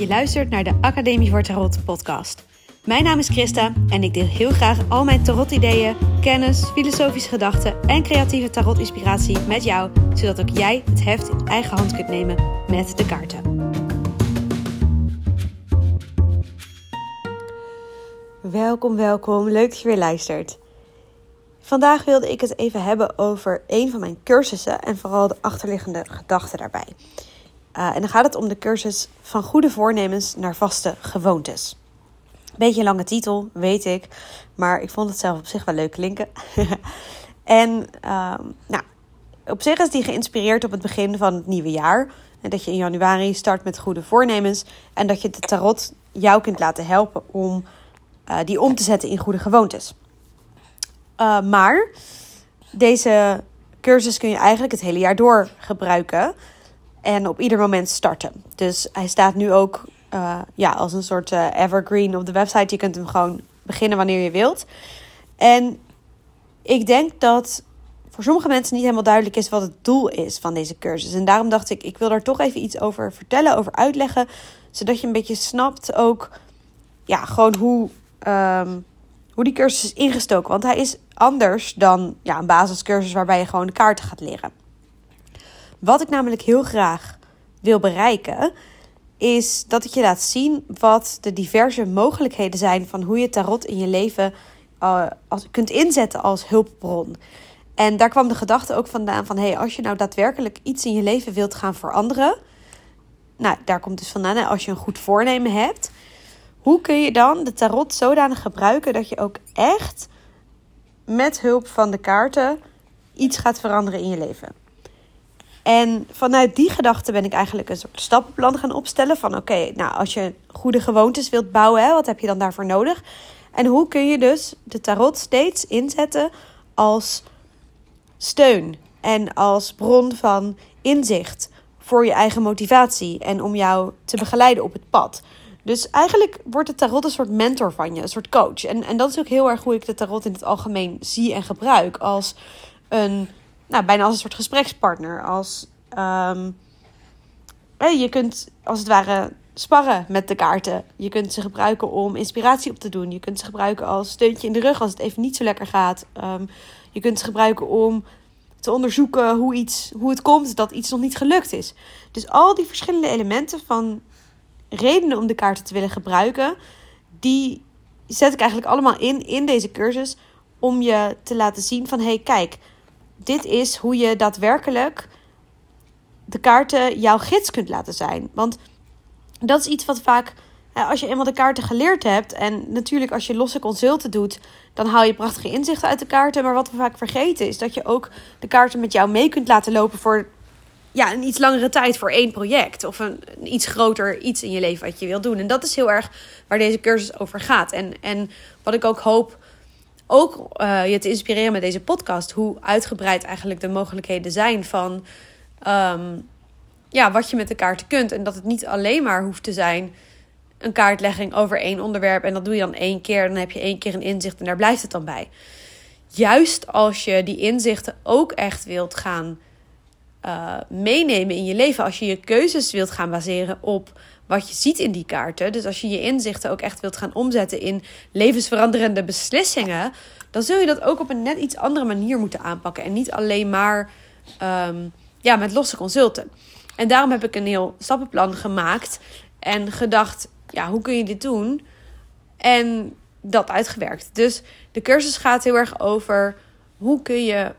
Je luistert naar de Academie voor Tarot podcast. Mijn naam is Christa en ik deel heel graag al mijn tarot-ideeën, kennis, filosofische gedachten en creatieve tarot-inspiratie met jou, zodat ook jij het heft in eigen hand kunt nemen met de kaarten. Welkom, welkom. Leuk dat je weer luistert. Vandaag wilde ik het even hebben over een van mijn cursussen en vooral de achterliggende gedachten daarbij. Uh, en dan gaat het om de cursus van goede voornemens naar vaste gewoontes. Beetje een lange titel, weet ik. Maar ik vond het zelf op zich wel leuk klinken. en uh, nou, op zich is die geïnspireerd op het begin van het nieuwe jaar. En dat je in januari start met goede voornemens. En dat je de tarot jou kunt laten helpen om uh, die om te zetten in goede gewoontes. Uh, maar deze cursus kun je eigenlijk het hele jaar door gebruiken en op ieder moment starten. Dus hij staat nu ook uh, ja, als een soort uh, evergreen op de website. Je kunt hem gewoon beginnen wanneer je wilt. En ik denk dat voor sommige mensen niet helemaal duidelijk is wat het doel is van deze cursus. En daarom dacht ik, ik wil daar toch even iets over vertellen, over uitleggen. Zodat je een beetje snapt ook, ja, gewoon hoe, um, hoe die cursus is ingestoken. Want hij is anders dan ja, een basiscursus waarbij je gewoon kaarten gaat leren. Wat ik namelijk heel graag wil bereiken, is dat ik je laat zien wat de diverse mogelijkheden zijn van hoe je tarot in je leven uh, als, kunt inzetten als hulpbron. En daar kwam de gedachte ook vandaan van: hey, als je nou daadwerkelijk iets in je leven wilt gaan veranderen, nou, daar komt dus vandaan, hè, als je een goed voornemen hebt, hoe kun je dan de tarot zodanig gebruiken dat je ook echt met hulp van de kaarten iets gaat veranderen in je leven? En vanuit die gedachte ben ik eigenlijk een soort stappenplan gaan opstellen. Van oké, nou als je goede gewoontes wilt bouwen, hè, wat heb je dan daarvoor nodig? En hoe kun je dus de tarot steeds inzetten als steun en als bron van inzicht voor je eigen motivatie en om jou te begeleiden op het pad. Dus eigenlijk wordt de tarot een soort mentor van je, een soort coach. En, en dat is ook heel erg hoe ik de tarot in het algemeen zie en gebruik. Als een nou, bijna als een soort gesprekspartner. Als, um, je kunt als het ware sparren met de kaarten. Je kunt ze gebruiken om inspiratie op te doen. Je kunt ze gebruiken als steuntje in de rug als het even niet zo lekker gaat. Um, je kunt ze gebruiken om te onderzoeken hoe, iets, hoe het komt dat iets nog niet gelukt is. Dus al die verschillende elementen van redenen om de kaarten te willen gebruiken, die zet ik eigenlijk allemaal in in deze cursus om je te laten zien van hey, kijk, dit is hoe je daadwerkelijk de kaarten jouw gids kunt laten zijn. Want dat is iets wat vaak, als je eenmaal de kaarten geleerd hebt, en natuurlijk als je losse consulten doet, dan haal je prachtige inzichten uit de kaarten. Maar wat we vaak vergeten is dat je ook de kaarten met jou mee kunt laten lopen voor ja, een iets langere tijd voor één project. Of een, een, iets groter iets in je leven wat je wilt doen. En dat is heel erg waar deze cursus over gaat. En, en wat ik ook hoop ook uh, je te inspireren met deze podcast. Hoe uitgebreid eigenlijk de mogelijkheden zijn van um, ja, wat je met de kaarten kunt. En dat het niet alleen maar hoeft te zijn een kaartlegging over één onderwerp. En dat doe je dan één keer. Dan heb je één keer een inzicht en daar blijft het dan bij. Juist als je die inzichten ook echt wilt gaan uh, meenemen in je leven. Als je je keuzes wilt gaan baseren op wat je ziet in die kaarten. Dus als je je inzichten ook echt wilt gaan omzetten in levensveranderende beslissingen, dan zul je dat ook op een net iets andere manier moeten aanpakken. En niet alleen maar um, ja, met losse consulten. En daarom heb ik een heel stappenplan gemaakt en gedacht, ja, hoe kun je dit doen? En dat uitgewerkt. Dus de cursus gaat heel erg over hoe kun je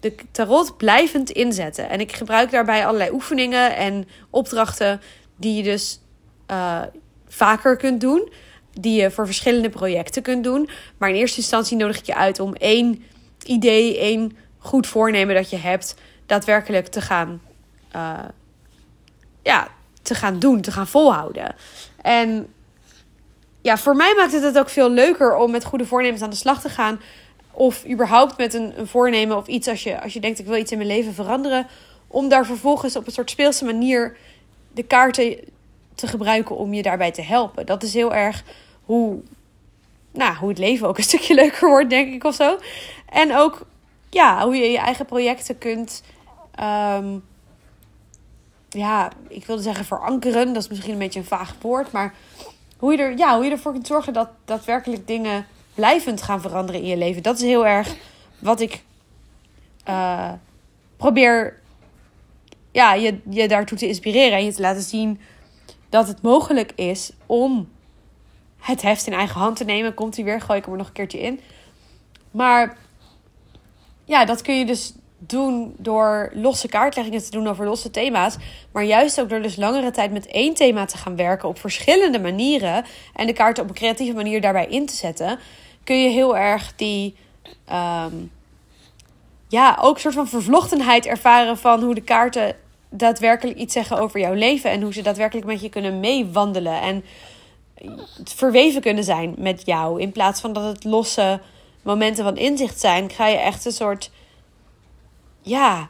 de tarot blijvend inzetten. En ik gebruik daarbij allerlei oefeningen en opdrachten die je dus uh, vaker kunt doen. Die je voor verschillende projecten kunt doen. Maar in eerste instantie nodig ik je uit om één idee, één goed voornemen dat je hebt, daadwerkelijk te gaan, uh, ja, te gaan doen, te gaan volhouden. En ja, voor mij maakt het het ook veel leuker om met goede voornemens aan de slag te gaan. Of überhaupt met een, een voornemen of iets als je, als je denkt ik wil iets in mijn leven veranderen. Om daar vervolgens op een soort speelse manier de kaarten te gebruiken om je daarbij te helpen. Dat is heel erg hoe, nou, hoe het leven ook een stukje leuker wordt, denk ik of zo. En ook ja, hoe je je eigen projecten kunt um, ja, ik wilde zeggen verankeren. Dat is misschien een beetje een vaag woord. Maar hoe je, er, ja, hoe je ervoor kunt zorgen dat daadwerkelijk dingen blijvend gaan veranderen in je leven. Dat is heel erg wat ik uh, probeer ja, je, je daartoe te inspireren. En je te laten zien dat het mogelijk is om het heft in eigen hand te nemen. Komt hij weer, gooi ik hem er nog een keertje in. Maar ja, dat kun je dus doen door losse kaartleggingen te doen over losse thema's. Maar juist ook door dus langere tijd met één thema te gaan werken op verschillende manieren. En de kaarten op een creatieve manier daarbij in te zetten. Kun je heel erg die. Um, ja, ook een soort van vervlochtenheid ervaren van hoe de kaarten daadwerkelijk iets zeggen over jouw leven. En hoe ze daadwerkelijk met je kunnen meewandelen. En verweven kunnen zijn met jou. In plaats van dat het losse momenten van inzicht zijn, ga je echt een soort. Ja,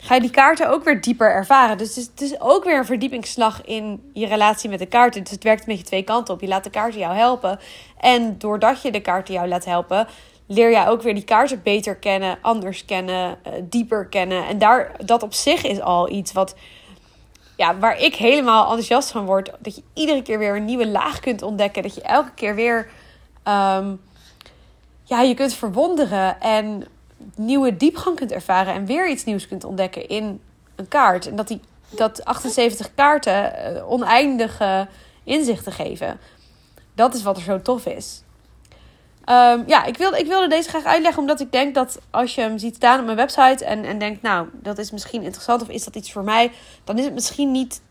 ga je die kaarten ook weer dieper ervaren. Dus het is, het is, ook weer een verdiepingsslag in je relatie met de kaarten. Dus het werkt met je twee kanten op. Je laat de kaarten jou helpen. En doordat je de kaarten jou laat helpen, leer jij ook weer die kaarten beter kennen, anders kennen, uh, dieper kennen. En daar, dat op zich is al iets wat, ja, waar ik helemaal enthousiast van word. Dat je iedere keer weer een nieuwe laag kunt ontdekken. Dat je elke keer weer um, ja, je kunt verwonderen en nieuwe diepgang kunt ervaren. En weer iets nieuws kunt ontdekken in een kaart. En dat, die, dat 78 kaarten uh, oneindige inzichten geven. Dat is wat er zo tof is. Um, ja, ik wilde, ik wilde deze graag uitleggen omdat ik denk dat als je hem ziet staan op mijn website en, en denkt, nou, dat is misschien interessant of is dat iets voor mij, dan is het misschien niet,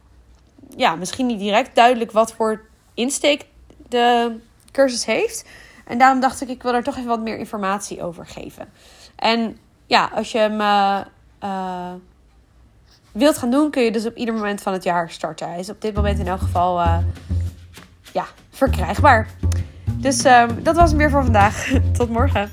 ja, misschien niet direct duidelijk wat voor insteek de cursus heeft. En daarom dacht ik, ik wil er toch even wat meer informatie over geven. En ja, als je hem uh, uh, wilt gaan doen, kun je dus op ieder moment van het jaar starten. Hij is op dit moment in elk geval uh, ja, verkrijgbaar. Dus um, dat was hem weer voor vandaag. Tot morgen.